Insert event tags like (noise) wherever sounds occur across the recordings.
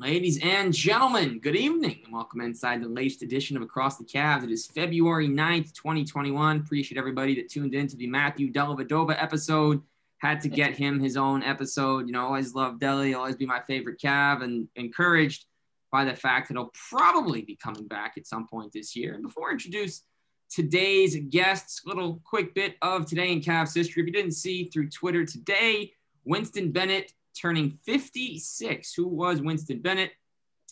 Ladies and gentlemen, good evening and welcome inside the latest edition of Across the Cavs. It is February 9th, 2021. Appreciate everybody that tuned in to the Matthew Dellavedova episode. Had to get him his own episode. You know, always love Delly, always be my favorite Cav, and encouraged by the fact that he'll probably be coming back at some point this year. And before I introduce today's guests, little quick bit of today in Cavs history. If you didn't see through Twitter today, Winston Bennett turning 56. Who was Winston Bennett?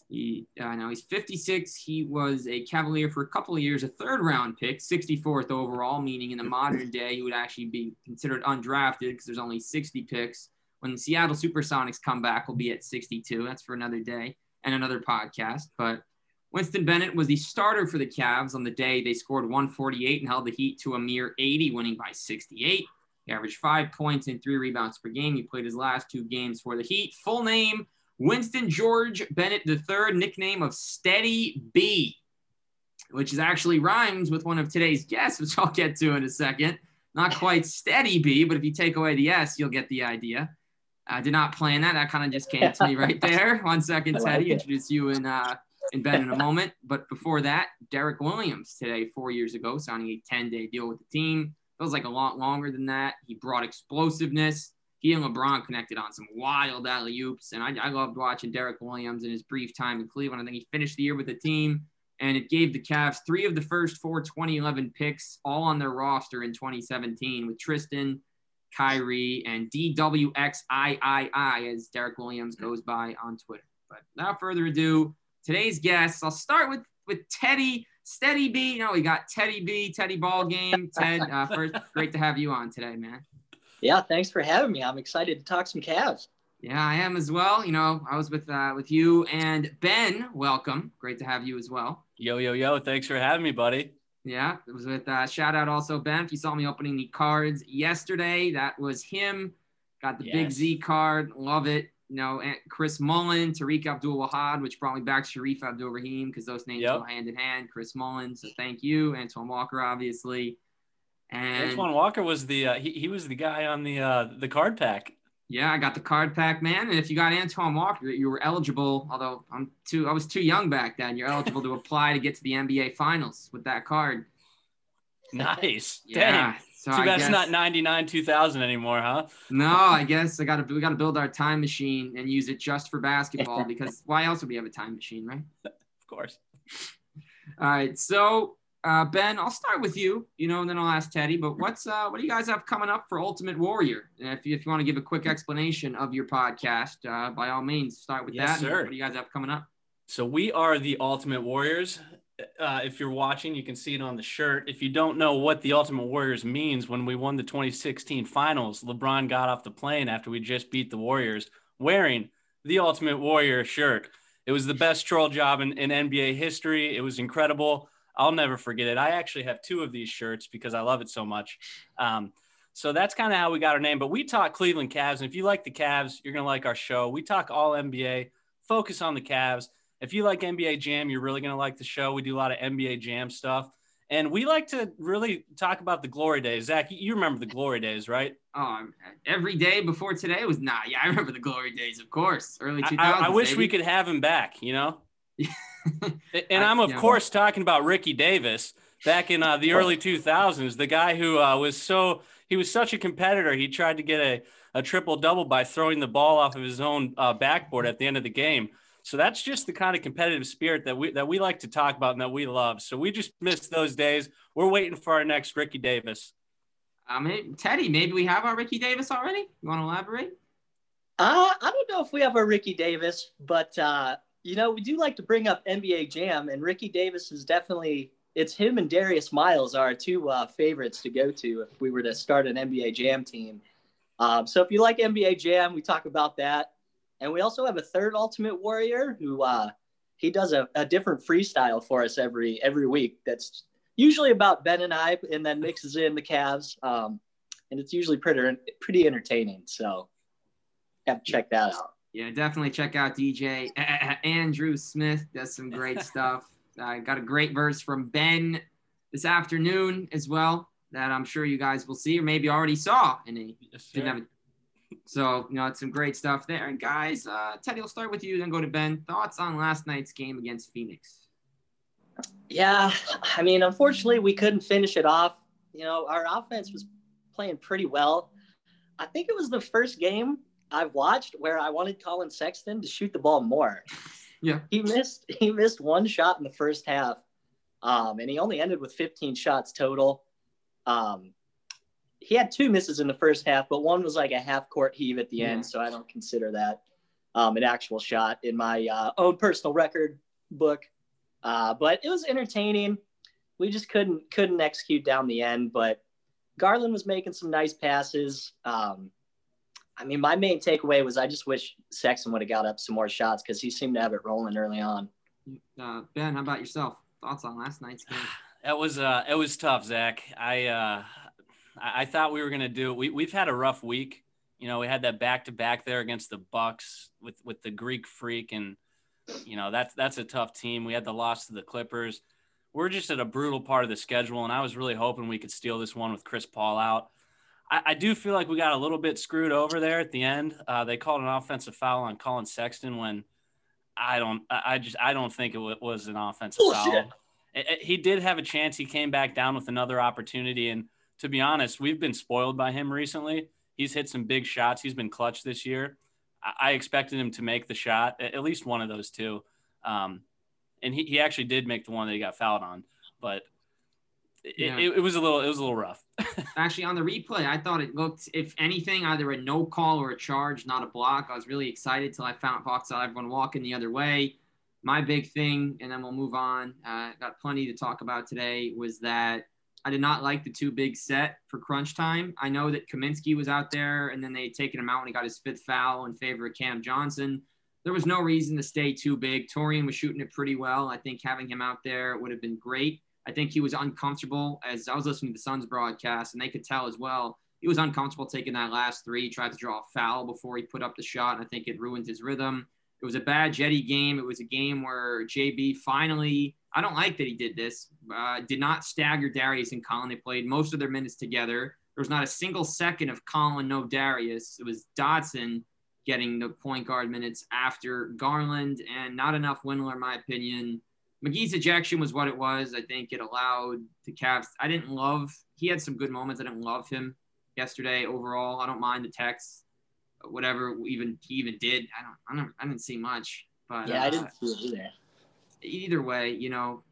He uh, now he's 56. He was a Cavalier for a couple of years, a third round pick, 64th overall, meaning in the modern day he would actually be considered undrafted because there's only 60 picks. When the Seattle Supersonics come back, we'll be at 62. That's for another day and another podcast. But Winston Bennett was the starter for the Cavs on the day they scored 148 and held the Heat to a mere 80, winning by 68. He averaged five points and three rebounds per game. He played his last two games for the Heat. Full name Winston George Bennett III, nickname of Steady B, which is actually rhymes with one of today's guests, (laughs) which I'll get to in a second. Not quite Steady B, but if you take away the S, you'll get the idea. I did not plan that. That kind of just came to me right (laughs) there. One second, Teddy. Introduce you and uh, and Ben in a moment. But before that, Derrick Williams today, four years ago, signing a 10 day deal with the team. Feels like a lot longer than that. He brought explosiveness. He and LeBron connected on some wild alley oops. And I, I loved watching Derrick Williams in his brief time in Cleveland. I think he finished the year with the team, and it gave the Cavs three of the first four 2011 picks all on their roster in 2017 with Tristan, Kyrie, and DWXIII, as Derrick Williams goes by on Twitter. But without further ado, today's guests, I'll start with, with Teddy Steady B. No, we got Teddy B, Teddy Ball Game. (laughs) Ted, uh, first, great to have you on today, man. Yeah, thanks for having me. I'm excited to talk some Cavs. Yeah, I am as well. You know, I was with uh, with you and Ben. Welcome. Great to have you as well. Yo, yo, yo. Thanks for having me, buddy. Yeah, it was with uh, shout out also Ben. If you saw me opening the cards yesterday, that was him. Got the yes. big Z card. Love it you know, Chris Mullin, Tariq Abdul Wahad, which brought me back Shareef Abdul Rahim because those names yep. go hand in hand. Chris Mullin, so thank you. Antoine Walker, obviously. And Antoine Walker was the uh, he, he was the guy on the uh, the card pack. Yeah, I got the card pack, man. And if you got Antoine Walker, you were eligible. Although I'm too, I was too young back then. You're eligible to (laughs) apply to get to the NBA Finals with that card. Nice. Yeah. Dang. So Too bad it's not 99 2000 anymore, huh? No, I guess I got to we got to build our time machine and use it just for basketball (laughs) because why else would we have a time machine, right? Of course. (laughs) All right, so uh, Ben, I'll start with you, you know, and then I'll ask Teddy. But what's uh, what do you guys have coming up for Ultimate Warrior? And if you, if you want to give a quick explanation of your podcast, uh, by all means, start with yes, that. Sir. What do you guys have coming up? So we are the Ultimate Warriors uh, if you're watching, you can see it on the shirt. If you don't know what the Ultimate Warriors means, when we won the 2016 finals, LeBron got off the plane after we just beat the Warriors wearing the Ultimate Warrior shirt. It was the best troll job in, in NBA history. It was incredible. I'll never forget it. I actually have two of these shirts because I love it so much. Um, so that's kind of how we got our name. But we talk Cleveland Cavs. And if you like the Cavs, you're going to like our show. We talk all NBA, focus on the Cavs if you like NBA Jam, you're really going to like the show. We do a lot of NBA Jam stuff. And we like to really talk about the glory days. Zach, you remember the glory days, right? Oh, every day before today was not. Nah, yeah, I remember the glory days, of course. Early 2000s. I, I wish baby. we could have him back, you know? (laughs) and I'm, of course, talking about Ricky Davis back in uh, the early (laughs) 2000s, the guy who uh, was so, he was such a competitor. He tried to get a, a triple double by throwing the ball off of his own uh, backboard at the end of the game. So that's just the kind of competitive spirit that we that we like to talk about and that we love. So we just missed those days. We're waiting for our next Ricky Davis. Um, Teddy, maybe we have our Ricky Davis already. You want to elaborate? Uh, I don't know if we have our Ricky Davis, but uh, you know we do like to bring up NBA Jam, and Ricky Davis is definitely it's him and Darius Miles are our two uh, favorites to go to if we were to start an NBA Jam team. Um, so if you like NBA Jam, we talk about that. And we also have a third Ultimate Warrior who uh, he does a, a different freestyle for us every every week. That's usually about Ben and I, and then mixes in the Cavs. Um, and it's usually pretty pretty entertaining. So have to check that out. Yeah, definitely check out DJ Andrew Smith. Does some great (laughs) stuff. I uh, got a great verse from Ben this afternoon as well that I'm sure you guys will see or maybe already saw. And he yes, didn't have So, you know, it's some great stuff there. And guys, uh, Teddy, I'll start with you, then go to Ben. Thoughts on last night's game against Phoenix? Yeah, I mean, unfortunately, we couldn't finish it off. You know, our offense was playing pretty well. I think it was the first game I've watched where I wanted Collin Sexton to shoot the ball more. (laughs) Yeah. He missed he missed one shot in the first half. Um, and he only ended with 15 shots total. Um, he had two misses in the first half, but one was like a half court heave at the Yeah. end, so I don't consider that um, an actual shot in my uh, own personal record book. Uh, but it was entertaining. We just couldn't couldn't execute down the end, but Garland was making some nice passes. Um, I mean, my main takeaway was I just wish Sexton would have got up some more shots because he seemed to have it rolling early on. Uh, ben, how about yourself? Thoughts on last night's game? (sighs) That was uh, it was tough, Zach. I uh, I I thought we were gonna do it. We we've had a rough week. You know, we had that back to back there against the Bucks with with the Greek Freak, and you know that's that's a tough team. We had the loss to the Clippers. We're just at a brutal part of the schedule, and I was really hoping we could steal this one with Chris Paul out. I, I do feel like we got a little bit screwed over there at the end. Uh, they called an offensive foul on Collin Sexton when I don't. I just I don't think it wa- was an offensive Bullshit. foul. It- it- he did have a chance. He came back down with another opportunity, and to be honest, we've been spoiled by him recently. He's hit some big shots. He's been clutch this year. I, I expected him to make the shot, at least one of those two. Um, and he, he actually did make the one that he got fouled on, but it, Yeah. it, it was a little it was a little rough. (laughs) Actually, on the replay, I thought it looked, if anything, either a no call or a charge, not a block. I was really excited till I found Fox saw everyone walking the other way. My big thing, and then we'll move on. Uh, got plenty to talk about today. Was that I did not like the two big set for crunch time. I know that Kaminsky was out there, and then they taken him out when he got his fifth foul in favor of Cam Johnson. There was no reason to stay too big. Taurean was shooting it pretty well. I think having him out there would have been great. I think he was uncomfortable as I was listening to the Suns broadcast, and they could tell as well. He was uncomfortable taking that last three. He tried to draw a foul before he put up the shot, and I think it ruined his rhythm. It was a bad Jetty game. It was a game where JB finally, I don't like that he did this, uh, did not stagger Darius and Collin. They played most of their minutes together. There was not a single second of Collin, no Darius. It was Dotson getting the point guard minutes after Garland, and not enough Windler, in my opinion. McGee's ejection was what it was. I think it allowed the Cavs. I didn't love. He had some good moments. I didn't love him yesterday overall. I don't mind the text, whatever even he even did. I don't. I don't. I didn't see much. But Yeah, I uh, didn't see it either. either way, you know,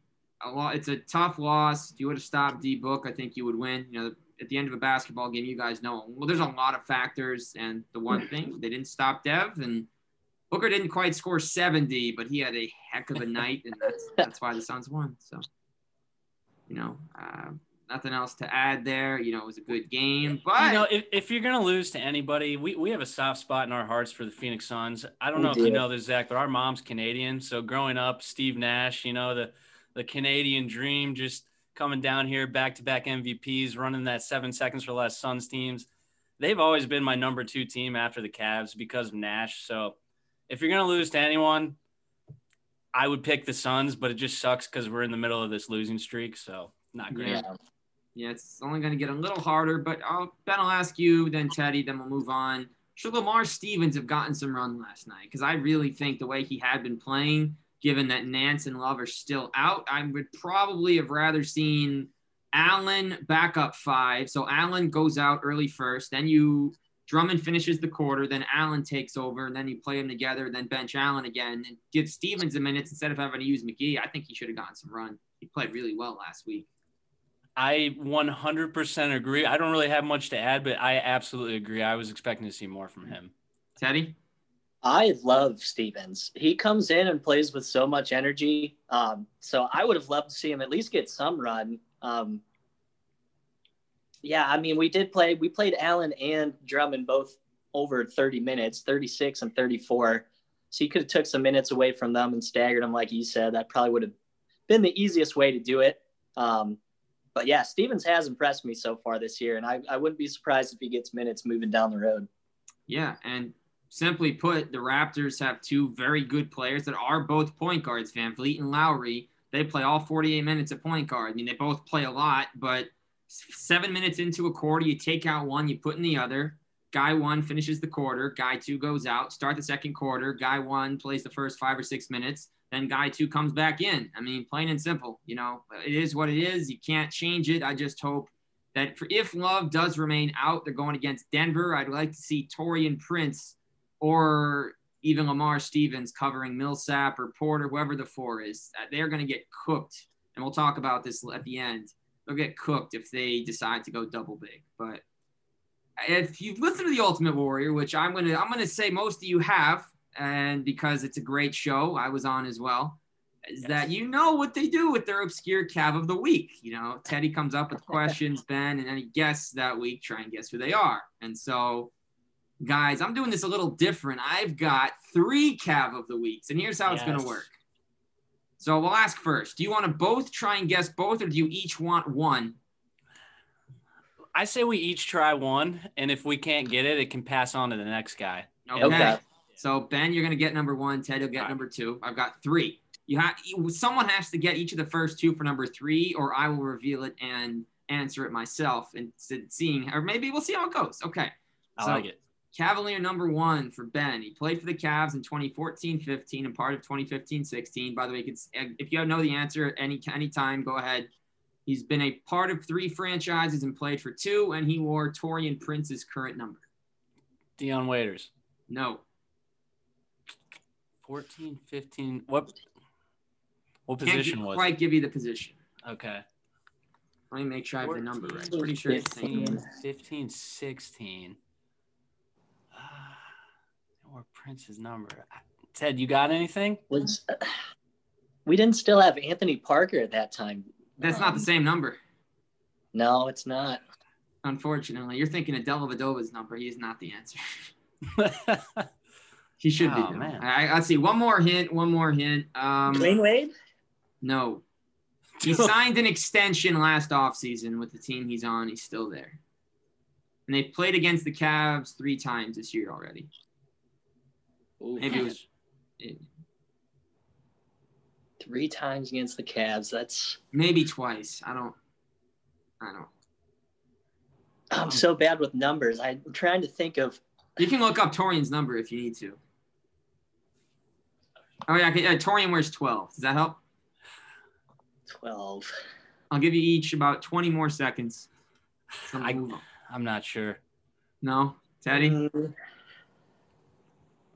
a lot. It's a tough loss. If you would have stopped D Book, I think you would win. You know, at the end of a basketball game, you guys know. Well, there's a lot of factors, and the one thing they didn't stop Dev, and Booker didn't quite score 70, but he had a heck of a night, and that's (laughs) that's why the Suns won. So, you know, uh, nothing else to add there. You know, it was a good game, but you know, if, if you're gonna lose to anybody, we, we have a soft spot in our hearts for the Phoenix Suns. I don't We know if you know this, Zach, but our mom's Canadian. So growing up, Steve Nash, you know, the the Canadian dream, just coming down here, back to back MVPs, running that seven seconds for less Suns teams. They've always been my number two team after the Cavs because of Nash. So if you're gonna lose to anyone, I would pick the Suns, but it just sucks because we're in the middle of this losing streak. So not great. Yeah. Yeah, it's only going to get a little harder, but I'll, Ben, I'll ask you, then Teddy, then we'll move on. Should Lamar Stevens have gotten some run last night? Because I really think the way he had been playing, given that Nance and Love are still out, I would probably have rather seen Allen back up five. So Allen goes out early first, then you Drummond finishes the quarter, then Allen takes over, and then you play them together, then bench Allen again and give Stevens the minutes instead of having to use McGee. I think he should have gotten some run. He played really well last week. I 100% agree. I don't really have much to add, but I absolutely agree. I was expecting to see more from him. Teddy? I love Stevens. He comes in and plays with so much energy. Um, so I would have loved to see him at least get some run. Um, yeah, I mean, we did play. We played Allen and Drummond both over 30 minutes, 36 and 34. So you could have took some minutes away from them and staggered them, like you said. That probably would have been the easiest way to do it. Um, but yeah, Stevens has impressed me so far this year, and I, I wouldn't be surprised if he gets minutes moving down the road. Yeah, and simply put, the Raptors have two very good players that are both point guards, VanVleet and Lowry. They play all 48 minutes at point guard. I mean, they both play a lot, but seven minutes into a quarter, you take out one, you put in the other. guy one finishes the quarter, guy two goes out, start the second quarter, guy one plays the first five or six minutes, then guy two comes back in. I mean, plain and simple, you know, it is what it is. You can't change it. I just hope that for, if Love does remain out, they're going against Denver. I'd like to see Taurean Prince or even Lamar Stevens covering Millsap or Porter, whoever the four is. Uh, they're going to get cooked. And we'll talk about this at the end. They'll get cooked if they decide to go double big. But if you've listened to the Ultimate Warrior, which I'm gonna I'm gonna say most of you have, and because it's a great show, I was on as well. Is yes. that you know what they do with their obscure cav of the week? You know, Teddy comes up with questions, (laughs) Ben, and any guests that week try and guess who they are. And so, guys, I'm doing this a little different. I've got three cav of the weeks, and here's how yes. it's gonna work. So we'll ask first. Do you want to both try and guess both, or do you each want one? I say we each try one, and if we can't get it, it can pass on to the next guy. Okay. okay. So Ben, you're gonna get number one. Ted, you'll get right. number two. I've got three. You have someone has to get each of the first two for number three, or I will reveal it and answer it myself and seeing, or maybe we'll see how it goes. Okay. I so, like it. Cavalier number one for Ben. He played for the Cavs in 2014-15 and part of 2015-16. By the way, if you know the answer at any any time, go ahead He's been a part of three franchises and played for two, and he wore Taurean Prince's current number. Dion Waiters. No. 14, 15. What what position Can't was quite give you the position. Okay. Let me make sure I have the number right. Pretty sure 15, it's 15, 16. Uh, or Prince's number. Ted, you got anything? Was, uh, we didn't still have Anthony Parker at that time. That's um, not the same number. No, it's not. Unfortunately, you're thinking of Dellavedova's number. He's not the answer. (laughs) (laughs) he should be. oh, be. Man. All right, let's see. One more hint. One more hint. Um, Dwyane Wade? No. He (laughs) signed an extension last offseason with the team he's on. He's still there. And they've played against the Cavs three times this year already. Ooh, Maybe it was. It, three times against the Cavs. That's maybe twice. I don't. I don't. I'm so bad with numbers. I'm trying to think of. You can look up Taurean's number if you need to. Oh yeah, okay. Uh, Taurean wears twelve. Does that help? Twelve. I'll give you each about twenty more seconds. I, I'm not sure. No, Teddy. Mm.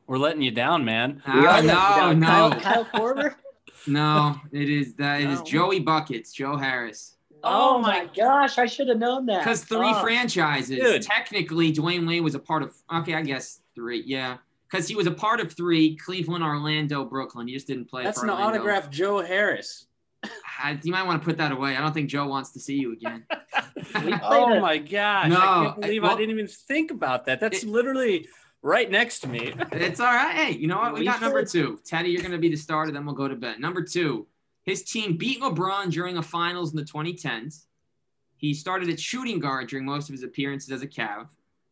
We're letting you down, man. Uh, no, no. Kyle, Kyle Korver. No, it is that no. it is Joey Buckets, Joe Harris. Oh, oh my gosh, I should have known that. Because three oh. franchises. Dude. Technically, Dwyane Wade was a part of. Okay, I guess three. Yeah, because he was a part of three: Cleveland, Orlando, Brooklyn. He just didn't play. That's an autograph, Joe Harris. I, you might want to put that away. I don't think Joe wants to see you again. (laughs) oh my gosh! No, I can't believe I, well, I didn't even think about that. That's it, literally right next to me. (laughs) it's all right. Hey, you know what? We got number two. Teddy, you're going to be the starter. Then we'll go to bed. Number two, his team beat LeBron during a finals in the 2010s. He started at shooting guard during most of his appearances as a Cav.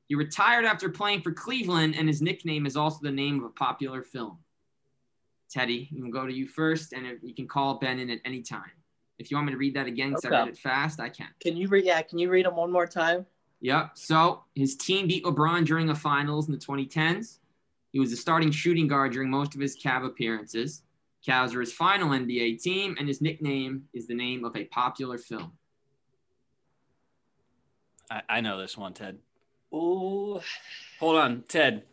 He retired after playing for Cleveland, and his nickname is also the name of a popular film. Teddy, we will go to you first, and you can call Ben in at any time. If you want me to read that again, because okay. I read it fast, I can. Can you read? Yeah, can you read them one more time? Yep. So his team beat LeBron during the finals in the 2010s. He was a starting shooting guard during most of his Cav appearances. Cavs are his final NBA team, and his nickname is the name of a popular film. I, I know this one, Ted. Oh, hold on, Ted.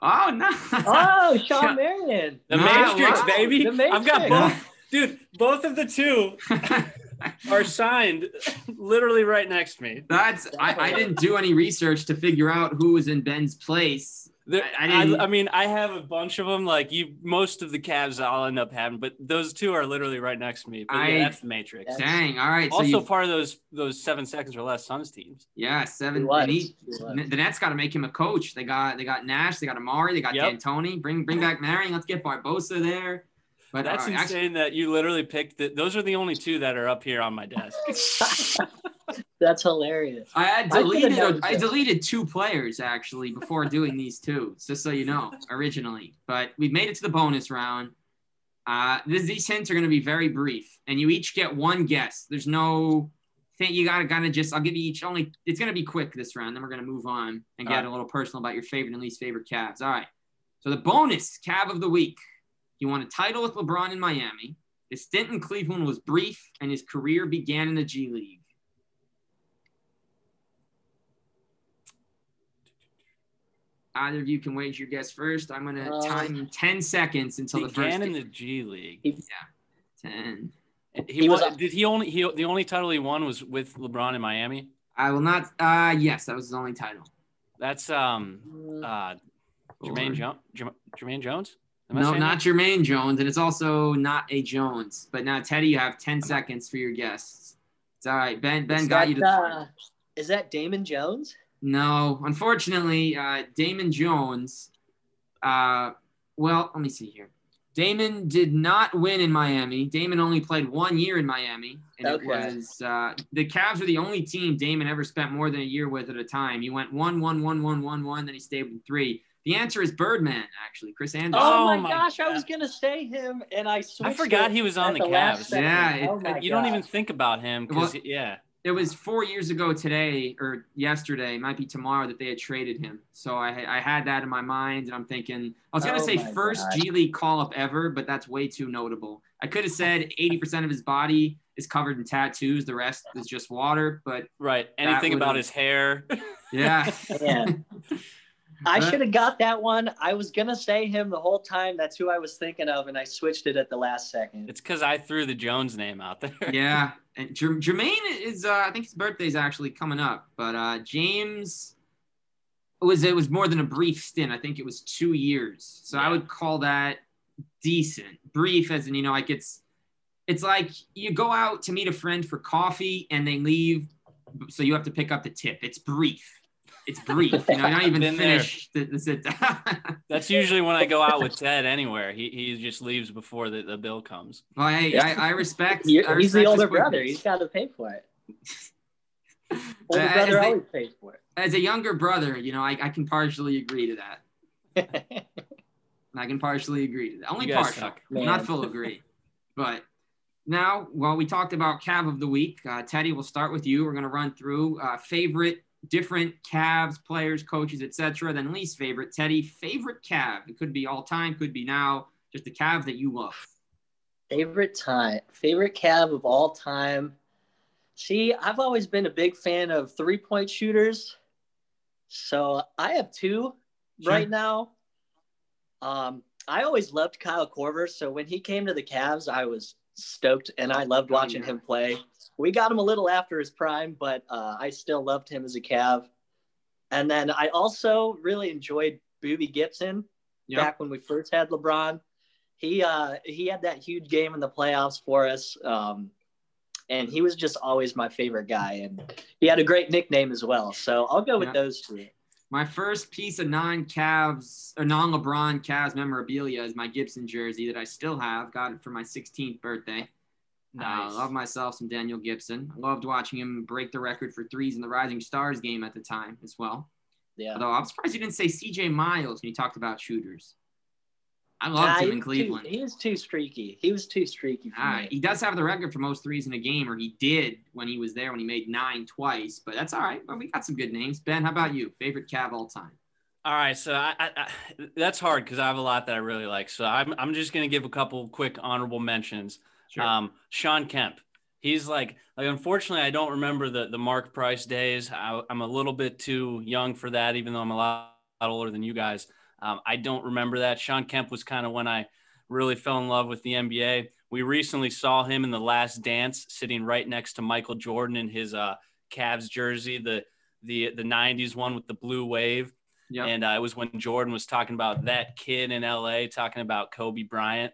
Oh no! (laughs) oh, Shawn Marion. The no, Matrix, wow. baby. The Matrix. I've got both, dude. Both of the two (laughs) are signed literally right next to me. That's I, I didn't do any research to figure out who was in Ben's place. There, I, I, I, mean, I have a bunch of them. Like you, most of the Cavs I'll end up having, but those two are literally right next to me. But yeah, that's the Matrix. Dang. All right. Also, so part of those those seven seconds or less Suns teams. Yeah, seven. And he, the Nets got to make him a coach. They got they got Nash. They got Amar'e. They got yep. D'Antoni. Bring bring back Marion. Let's get Barbosa there. But that's uh, insane actually, that you literally picked the, those are the only two that are up here on my desk. (laughs) (laughs) that's hilarious. I had deleted I, I deleted two players actually before doing these two, just so you know, originally. But we made it to the bonus round. Uh, this, these hints are going to be very brief, and you each get one guess. There's no think you gotta gotta just I'll give you each only it's gonna be quick this round, then we're gonna move on and get All right. a little personal about your favorite and least favorite Cavs. All right. So the bonus Cav of the week. He won a title with LeBron in Miami. His stint in Cleveland was brief, and his career began in the G League. Either of you can wage your guess first. I'm gonna Um, time 10 seconds until the first Began in the G League. Yeah, 10. He, He was won, did he only he the only title he won was with LeBron in Miami. I will not uh yes, that was his only title. That's um Mm, uh Jermaine Or- Jones. Jermaine Jones. No, not that? Jermaine Jones, and it's also not a Jones. But now, Teddy, you have 10 seconds for your guests. It's all right. Ben Ben is got that, you to uh, is that Damon Jones? No, unfortunately, uh, Damon Jones. Uh, well, let me see here. Damon did not win in Miami. Damon only played one year in Miami, and Okay. it was uh, the Cavs were the only team Damon ever spent more than a year with at a time. He went one, one, one, one, one, one. Then he stayed with three. The answer is Birdman, actually, Chris Andersen. Oh, Oh my, my gosh, I was gonna say him, and I I forgot he was on at the Cavs. Yeah, it- oh my you don't even think about him because Well- yeah. It was four years ago today, or yesterday, might be tomorrow, that they had traded him. So I, I had that in my mind, and I'm thinking I was gonna Oh say first God. G League call up ever, but that's way too notable. I could have said 80% of his body is covered in tattoos, the rest is just water. But Right. Anything about his hair. yeah, (laughs) Man. (laughs) I should have got that one. I was gonna say him the whole time. That's who I was thinking of, and I switched it at the last second. it's because I threw the Jones name out there. yeah. (laughs) And Jer- Jermaine is, uh, I think his birthday's actually coming up, but uh, James it was it was more than a brief stint. I think it was two years. So I would call that decent. Brief, as in you know, like it's it's like you go out to meet a friend for coffee and they leave, so you have to pick up the tip. It's brief. It's brief. You know, you're not (laughs) even finish the, the sit down. (laughs) That's usually when I go out with Ted anywhere. He, he just leaves before the, the bill comes. well, hey, I, I respect. He- I he's the older brother. He's got to pay for it. (laughs) Older As brother they- always pays for it. as a younger brother, you know, I, I can partially agree to that. I can partially agree to that. Only You guys partial, not full agree. But now, while we talked about Cav of the week, uh, Teddy, we'll start with you. We're going to run through uh, favorite different Cavs players, coaches, etc. Then least favorite. Teddy, favorite Cav. It could be all time, could be now. Just the Cav that you love. Favorite time, favorite cab of all time. See, I've always been a big fan of three point shooters. So I have two Sure. right now. Um, I always loved Kyle Korver. So when he came to the Cavs, I was stoked and I loved watching him play. We got him a little after his prime, but uh, I still loved him as a Cav. And then I also really enjoyed Boobie Gibson Yep. back when we first had LeBron. He uh he had that huge game in the playoffs for us. Um and he was just always my favorite guy and he had a great nickname as well. So I'll go with those two. My first piece of non-Cavs or non-LeBron Cavs memorabilia is my Gibson jersey that I still have. Got it for my 16th birthday. Uh, nice. I love myself some Daniel Gibson. I loved watching him break the record for threes in the Rising Stars game at the time as well. Yeah. Although I'm surprised you didn't say CJ Miles when you talked about shooters. I loved Nah, him in Cleveland. Too, he was too streaky. He was too streaky for All me. He does have the record for most threes in a game, or he did when he was there when he made nine twice, but that's all right. Well, we got some good names. Ben, how about you? Favorite Cav all time? All right, so I, I, I that's hard because I have a lot that I really like. So I'm I'm just gonna give a couple quick honorable mentions. Um, Shawn Kemp. He's like like unfortunately I don't remember the the Mark Price days. I, I'm a little bit too young for that, even though I'm a lot, lot older than you guys. Um, I don't remember that. Shawn Kemp was kind of when I really fell in love with the NBA. We recently saw him in the Last Dance, sitting right next to Michael Jordan in his uh, Cavs jersey, the the the '90s one with the blue wave. Yep. And uh, it was when Jordan was talking about that kid in LA, talking about Kobe Bryant.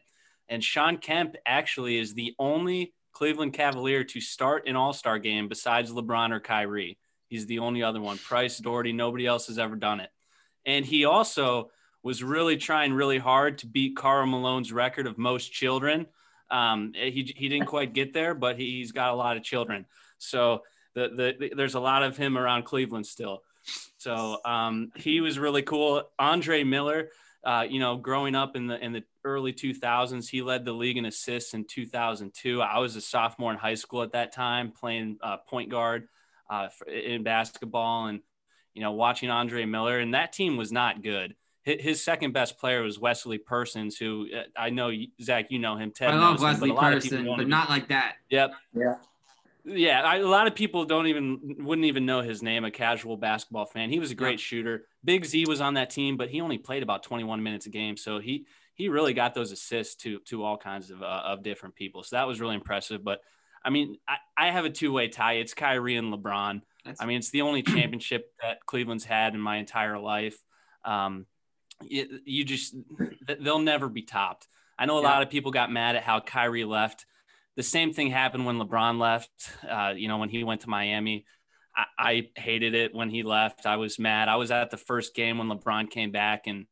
And Shawn Kemp actually is the only Cleveland Cavalier to start an All Star game besides LeBron or Kyrie. He's the only other one. Price, Daugherty, nobody else has ever done it. And he also was really trying really hard to beat Karl Malone's record of most children. Um, he, he didn't quite get there, but he's got a lot of children. So the, the, there's a lot of him around Cleveland still. So um, he was really cool. Andre Miller, Uh, you know, growing up in the in the early 2000s, he led the league in assists in 2002. I was a sophomore in high school at that time, playing uh, point guard uh, in basketball, and you know, watching Andre Miller, and that team was not good. His second best player was Wesley Persons, who uh, I know Zach, you know him. Ted I love Wesley him, Person, but not like that. Yep. Yeah. Yeah, I, a lot of people don't even wouldn't even know his name. A casual basketball fan, he was a great yeah. shooter. Big Z was on that team, but he only played about 21 minutes a game, so he he really got those assists to to all kinds of uh, of different people. So that was really impressive. But I mean, I, I have a two way tie. It's Kyrie and LeBron. That's... I mean, it's the only (clears throat) championship that Cleveland's had in my entire life. Um, you, you just they'll never be topped. I know a yeah. lot of people got mad at how Kyrie left the same thing happened when LeBron left. Uh, you know, when he went to Miami, I, I, hated it when he left. I was mad. I was at the first game when LeBron came back, and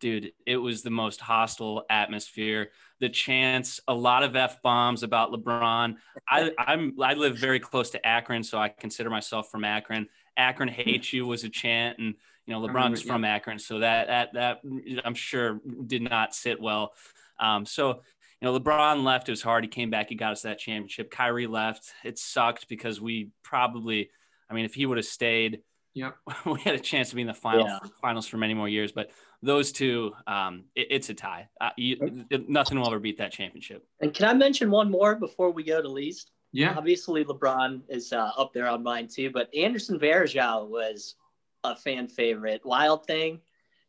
dude, it was the most hostile atmosphere. The chants, a lot of f bombs about LeBron. I, I'm I live very close to Akron, so I consider myself from Akron. Akron hates you was a chant, and you know LeBron's from Akron, so that that that I'm sure did not sit well. Um, so you know, LeBron left. It was hard. He came back. He got us that championship. Kyrie left. It sucked because we probably, I mean, if he would have stayed, yep. (laughs) we had a chance to be in the final yeah. finals for many more years. But those two, um, it, it's a tie. Uh, you, it, nothing will ever beat that championship. And can I mention one more before we go to least? Yeah. Obviously, LeBron is uh, up there on mine too. But Anderson Varejao was a fan favorite. Wild thing.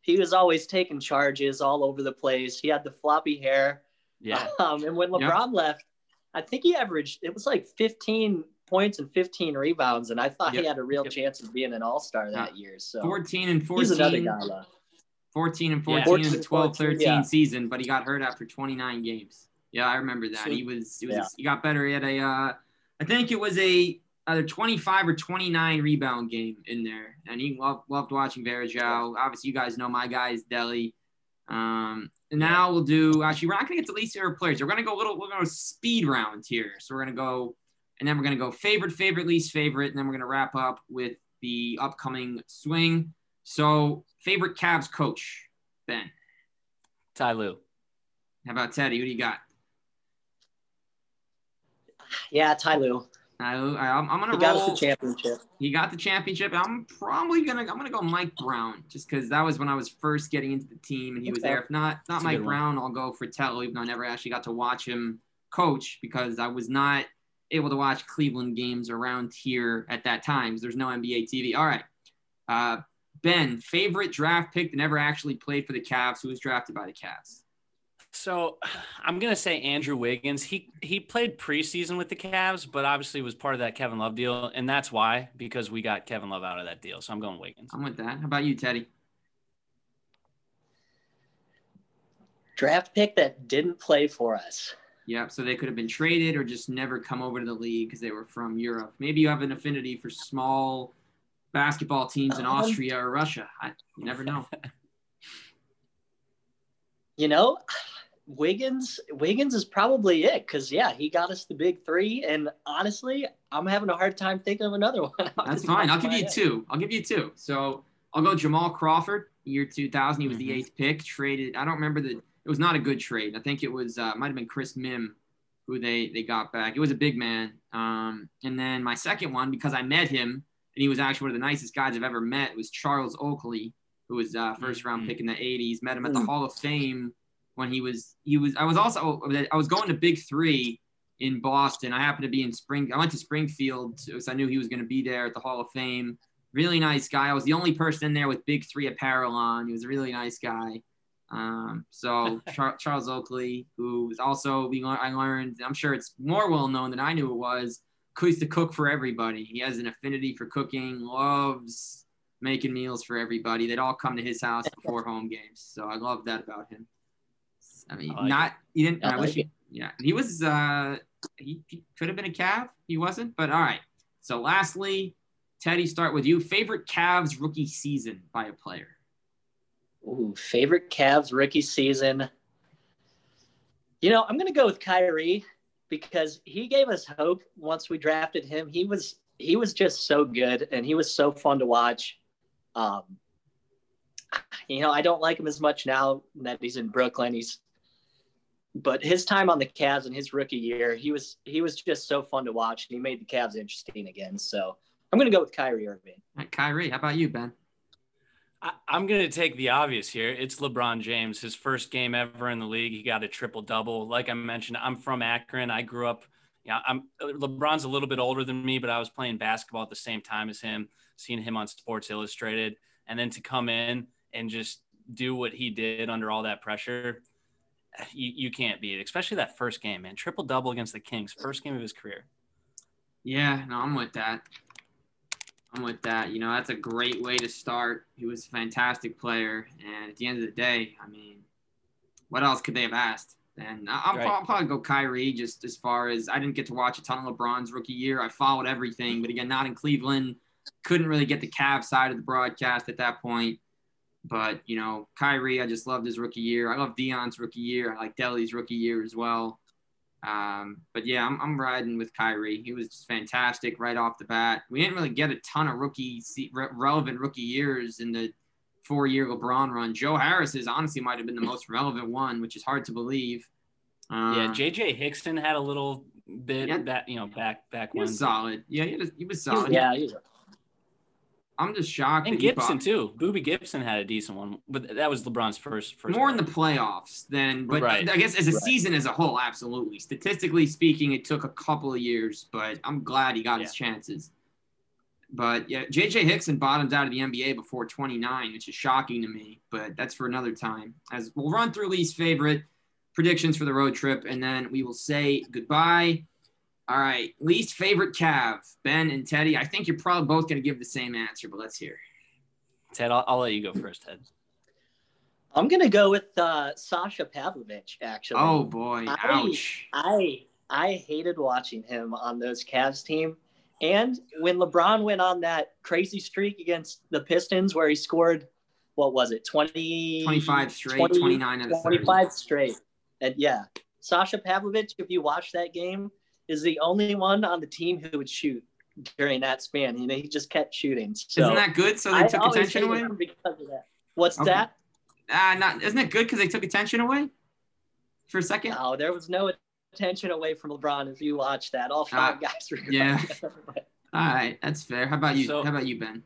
He was always taking charges all over the place. He had the floppy hair yeah. (laughs) Um, and when LeBron left, I think he averaged it was like 15 points and 15 rebounds, and I thought yep. he had a real yep. chance of being an All Star that year. So 14 and 14. He's another guy left. 14 and 14 yeah. in the 12 13 yeah. season, but he got hurt after 29 games. Yeah, I remember that. So, he was, he was yeah. he got better. He had a uh, I think it was a either 25 or 29 rebound game in there, and he loved, loved watching Varejao. Obviously, you guys know my guy is Delly. Um, and now we'll do actually we're not gonna get to least favorite players. We're gonna go a little we're gonna go speed round here. So we're gonna go and then we're gonna go favorite, favorite, least favorite, and then we're gonna wrap up with the upcoming swing. So favorite Cavs coach, Ben. Ty Lue. How about Teddy? What do you got? Yeah, Ty Lue. I, am gonna. He got roll. us the championship. He got the championship. I'm probably gonna. I'm gonna go Mike Brown, just because that was when I was first getting into the team, and he was there. If not, not Mike Brown, I'll go Fratello, even though I never actually got to watch him coach because I was not able to watch Cleveland games around here at that time because there's no NBA TV. All right, uh, Ben, favorite draft pick that never actually played for the Cavs, who was drafted by the Cavs. So I'm gonna say Andrew Wiggins. He he played preseason with the Cavs, but obviously was part of that Kevin Love deal, and that's why because we got Kevin Love out of that deal. So I'm going Wiggins. I'm with that. How about you, Teddy? Draft pick that didn't play for us. Yep. So they could have been traded or just never come over to the league because they were from Europe. Maybe you have an affinity for small basketball teams in um, Austria or Russia. I, you never know. (laughs) you know, Wiggins, Wiggins is probably it because yeah, he got us the big three, and honestly, I'm having a hard time thinking of another (laughs) one. That's fine. I'll give you head. (laughs) two. I'll give you two. So I'll go Jamal Crawford, year 2000. He was mm-hmm. the eighth pick, traded. I don't remember the. It was not a good trade. I think it was uh, might have been Chris Mihm who they they got back. It was a big man. Um, and then my second one because I met him and he was actually one of the nicest guys I've ever met was Charles Oakley, who was uh, first round mm-hmm. pick in the 80s. Met him at the mm. Hall of Fame when he was he was I was also I was going to Big Three in Boston. I happened to be in Spring. I went to Springfield, so I knew he was going to be there at the Hall of Fame. Really nice guy. I was the only person in there with Big Three apparel on. He was a really nice guy. Um, so (laughs) Char- Charles Oakley, who was also we I learned. I'm sure it's more well known than I knew it was. He's to cook for everybody. He has an affinity for cooking. Loves making meals for everybody. They'd all come to his house before home games. So I love that about him. I mean, I like not he didn't. I, I wish he, yeah, he was. uh he, he could have been a Cav. He wasn't, but all right. So, lastly, Teddy, start with you. Favorite Cavs rookie season by a player. Ooh, favorite Cavs rookie season. You know, I'm going to go with Kyrie because he gave us hope once we drafted him. He was he was just so good and he was so fun to watch. Um, you know, I don't like him as much now that he's in Brooklyn. He's, but his time on the Cavs in his rookie year, he was he was just so fun to watch, and he made the Cavs interesting again. So I'm to go with Kyrie Irving. Right, Kyrie, how about you, Ben? I, I'm going to take the obvious here. It's LeBron James. His first game ever in the league, he got a triple double. Like I mentioned, I'm from Akron. I grew up. Yeah, I'm LeBron's a little bit older than me, but I was playing basketball at the same time as him, seeing him on Sports Illustrated, and then to come in and just do what he did under all that pressure, you, you can't beat it. Especially that first game, man. Triple double against the Kings, first game of his career. Yeah, no, I'm with that. I'm with that. You know, that's a great way to start. He was a fantastic player, and at the end of the day, I mean, what else could they have asked? And I'll, right. I'll, probably go Kyrie just as far as I didn't get to watch a ton of LeBron's rookie year. I followed everything, but again, not in Cleveland. Couldn't really get the Cavs side of the broadcast at that point. But you know, Kyrie, I just loved his rookie year. I love Dion's rookie year. I like Delly's rookie year as well. Um, but yeah, I'm, I'm riding with Kyrie. He was just fantastic right off the bat. We didn't really get a ton of rookie relevant rookie years in the four year LeBron run. Joe Harris is honestly might have been the most relevant one, which is hard to believe. Uh, yeah, JJ Hickson had a little bit yeah, that you know back back he when solid. Yeah, he was, he was solid. Yeah, he was, I'm just shocked. And Gibson too. Boobie Gibson had a decent one, but that was LeBron's first. first More in the playoffs than, but right. I guess as a right. season as a whole, absolutely. Statistically speaking, it took a couple of years, but I'm glad he got yeah. his chances. But yeah, JJ Hickson bottomed out of the NBA before 29, which is shocking to me. But that's for another time. As we'll run through least favorite predictions for the road trip, and then we will say goodbye. All right, least favorite Cav, Ben and Teddy. I think you're probably both going to give the same answer, but let's hear. Ted, I'll, I'll let you go first, Ted. I'm going to go with uh, Sasha Pavlovic. Actually. Oh boy! Ouch. I, I I hated watching him on those Cavs team. And when LeBron went on that crazy streak against the Pistons, where he scored, what was it, 20, 25 straight, 20, 29 25 straight. And yeah, Sasha Pavlovic, if you watch that game, is the only one on the team who would shoot during that span. You know, he just kept shooting. So isn't that good? So they took attention away because of that. What's okay. that? Ah, uh, not isn't it good because they took attention away for a second? No, there was no attention away from LeBron if you watch that. All five uh, guys were yeah. (laughs) All right, that's fair. How about you? So, How about you, Ben?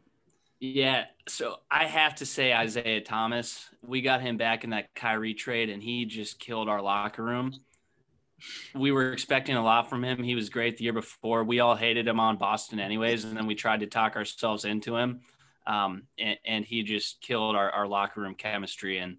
Yeah, so I have to say Isaiah Thomas. We got him back in that Kyrie trade, and he just killed our locker room we were expecting a lot from him. He was great the year before. We all hated him on Boston, anyways, and then we tried to talk ourselves into him. Um, and, and, he just killed our, our locker room chemistry and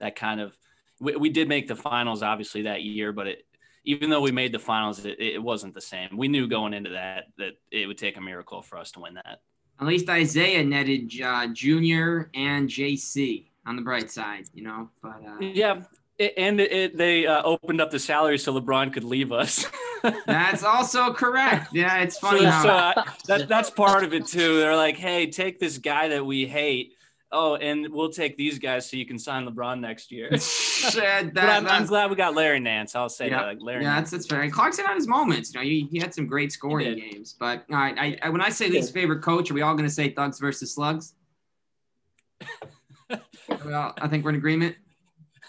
that kind of. We, we did make the finals, obviously, that year, but it, even though we made the finals, it, it wasn't the same. We knew going into that that it would take a miracle for us to win that. At least Isaiah netted uh, Junior and JC on the bright side, you know. But uh, yeah, it, and it, they uh, opened up the salary so LeBron could leave us. (laughs) that's also correct. Yeah, it's funny. So, so uh, that, that's part of it too. They're like, hey, take this guy that we hate. Oh, and we'll take these guys so you can sign LeBron next year. (laughs) (laughs) that, but I'm, I'm, glad we got Larry Nance. I'll say yeah, that. Like Larry yeah, Nance. that's that's fair. Clarkson had his moments. You know, he, he had some great scoring games. But all right, I, I, when I say least favorite coach, are we all going to say Thugs versus Slugs? well, I think we're in agreement.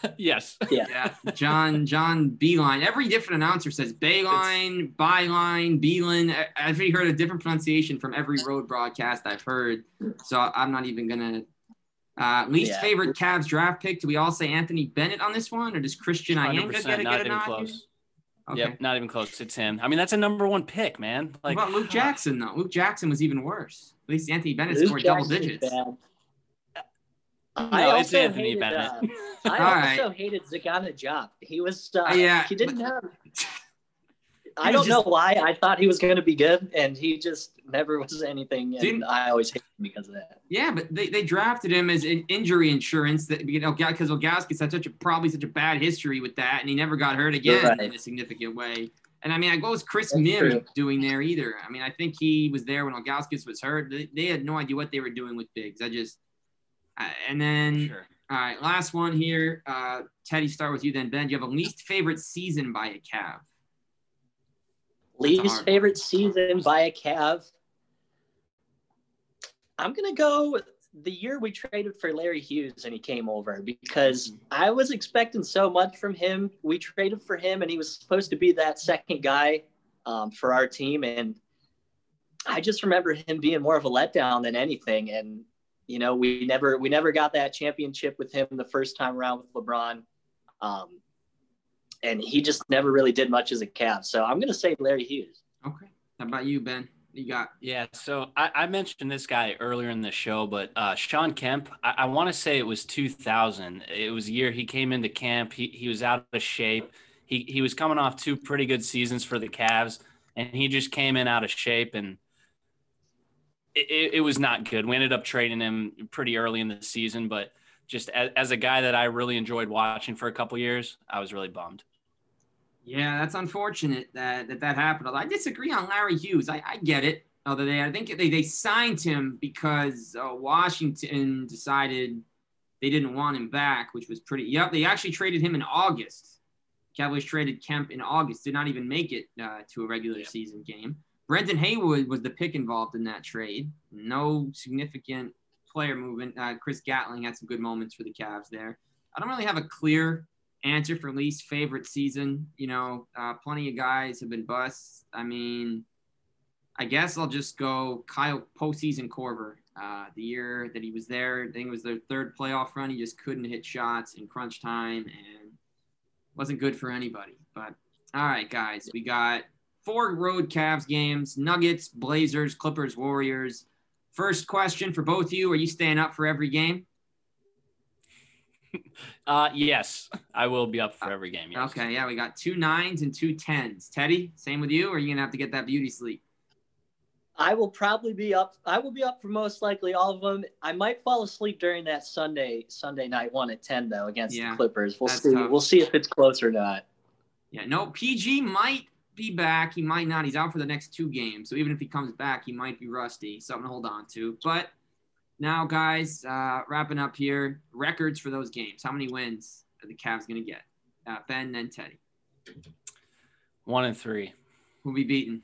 (laughs) yes. Yeah. yeah. John John Beilein. Every different announcer says Bayline, Byline, Beeline. I've heard a different pronunciation from every road broadcast I've heard. So I'm not even gonna. Uh, least yeah. favorite Cavs draft pick. Do we all say Anthony Bennett on this one, or does Christian Eyenga get, not get a nod? Close. Okay. Yep, not even close. It's him. I mean, that's a number one pick, man. Like what about Luke Jackson though. Luke Jackson was even worse. At least Anthony Bennett Luke scored Jackson's double digits. Bad. No, I also Anthony hated, Bennett. Uh, (laughs) I also right. hated Sagana He was uh, yeah. He didn't have. (laughs) I don't just, know why. I thought he was going to be good, and he just never (laughs) was anything. And I always hated him because of that. Yeah, but they, they drafted him as an injury insurance that you know because Ilgauskas had such a probably such a bad history with that, and he never got hurt again right. in a significant way. And I mean, I go with Chris That's Mihm true. doing there either. I mean, I think he was there when Ilgauskas was hurt. They, they, had no idea what they were doing with Biggs. I just, uh, and then sure. All right, last one here. Uh, Teddy, start with you then. Ben, do you have a least favorite season by a Cav? Least favorite one. season by a Cav. I'm gonna go the year we traded for Larry Hughes and he came over because I was expecting so much from him. We traded for him and he was supposed to be that second guy um, for our team. And I just remember him being more of a letdown than anything. And, you know, we never, we never got that championship with him the first time around with LeBron. Um, and he just never really did much as a Cav. So I'm going to say Larry Hughes. Okay. How about you, Ben? You got yeah. So I, I, mentioned this guy earlier in the show, but uh, Shawn Kemp. I, I want to say it was 2000. It was a year he came into camp. He he was out of shape. He he was coming off two pretty good seasons for the Cavs, and he just came in out of shape, and it, it, was not good. We ended up trading him pretty early in the season, but just as, as a guy that I really enjoyed watching for a couple years, I was really bummed. Yeah, that's unfortunate that that, that happened. I disagree on Larry Hughes. I, I get it. Although they, I think they, they signed him because uh, Washington decided they didn't want him back, which was pretty. Yep, they actually traded him in August. Cowboys traded Kemp in August. Did not even make it uh, to a regular yep. season game. Brendan Haywood was the pick involved in that trade. No significant player movement. Uh, Chris Gatling had some good moments for the Cavs there. I don't really have a clear answer for least favorite season. You know, uh, plenty of guys have been busts. I mean, I guess I'll just go Kyle postseason Korver. Uh, the year that he was there, I think it was their third playoff run. He just couldn't hit shots in crunch time and wasn't good for anybody. But all right, guys, we got four road Cavs games: Nuggets, Blazers, Clippers, Warriors. First question for both of you: Are you staying up for every game? (laughs) Uh, yes, I will be up for every game. Yes. Okay, yeah, we got two nines and two tens. Teddy, same with you, or are you gonna have to get that beauty sleep? I will probably be up. I will be up for most likely all of them. I might fall asleep during that Sunday Sunday night one at ten though against yeah, the Clippers. We'll see. Tough. We'll see if it's close or not. Yeah, no. PG might be back. He might not. He's out for the next two games. So even if he comes back, he might be rusty. Something to hold on to. But now, guys, uh, wrapping up here, records for those games. How many wins are the Cavs going to get? Uh, ben and Teddy. One and three. Who'll be beaten?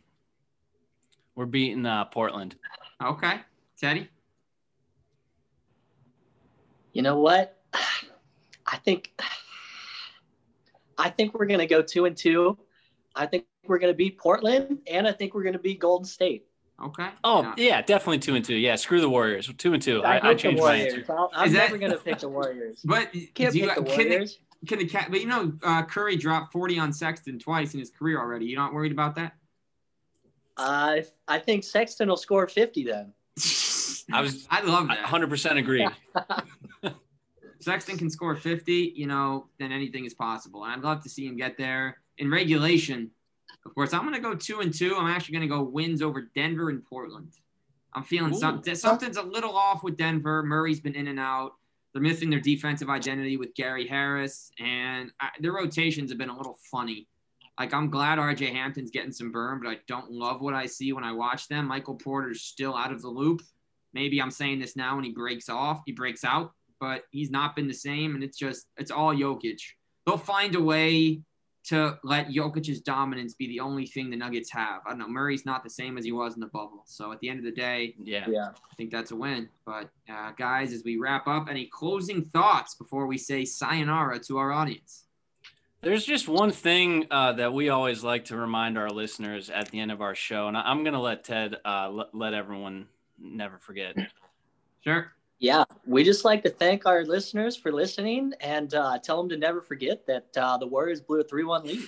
We're beating uh, Portland. Okay. Teddy? You know what? (sighs) I think (sighs) I think we're going to go two and two. I think we're going to beat Portland, and I think we're going to beat Golden State. Okay. Oh yeah. yeah. definitely two and two. Yeah, screw the Warriors. Two and two. I, I, I changed my answer. i am never gonna pick the Warriors. (laughs) But can't pick you, the Warriors. Can the, cat? But you know, uh, Curry dropped 40 on Sexton twice in his career already. You not worried about that? Uh, I think Sexton will score 50 then. I was. (laughs) I love that. 100 percent agree. (laughs) Sexton can score 50. You know, then anything is possible. And I'd love to see him get there in regulation of course, I'm going to go two and two. I'm actually going to go wins over Denver and Portland. I'm feeling something. Something's a little off with Denver. Murray's been in and out. They're missing their defensive identity with Gary Harris, and I, their rotations have been a little funny. Like I'm glad RJ Hampton's getting some burn, but I don't love what I see when I watch them. Michael Porter's still out of the loop. Maybe I'm saying this now when he breaks off, he breaks out, but he's not been the same, and it's just it's all Jokic. They'll find a way to let Jokic's dominance be the only thing the Nuggets have. I don't know. Murray's not the same as he was in the bubble. So at the end of the day, yeah, yeah. I think that's a win. But uh, guys, as we wrap up, any closing thoughts before we say sayonara to our audience? There's just one thing uh, that we always like to remind our listeners at the end of our show, and I'm going to let Ted uh, let, let everyone never forget. Sure. Yeah, we just like to thank our listeners for listening and uh, tell them to never forget that uh, the Warriors blew a 3 1 lead.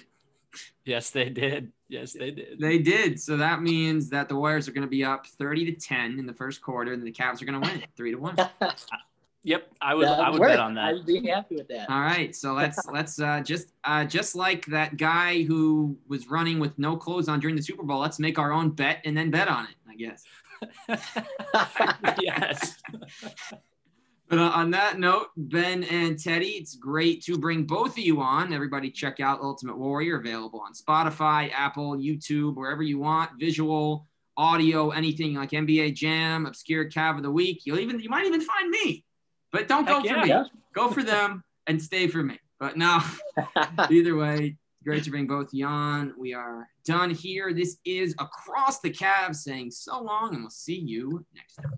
Yes, they did. Yes, they did. They did. So that means that the Warriors are going to be up 30 to 10 in the first quarter, and the Cavs are going to win (laughs) 3 to 1. (laughs) Yep, I would. I would work. bet on that. I'd be happy with that. All right, so let's (laughs) let's uh, just uh, just like that guy who was running with no clothes on during the Super Bowl. Let's make our own bet and then bet on it. I guess. (laughs) yes. But uh, on that note, Ben and Teddy, it's great to bring both of you on. Everybody, check out Ultimate Warrior, available on Spotify, Apple, YouTube, wherever you want. Visual, audio, anything like NBA Jam, Obscure Cav of the Week. You'll even you might even find me, but don't go Heck for yeah. me. Go for them and stay for me. But no, (laughs) either way, Great to bring both on. We are done here. This is Across the Cavs saying so long, and we'll see you next time.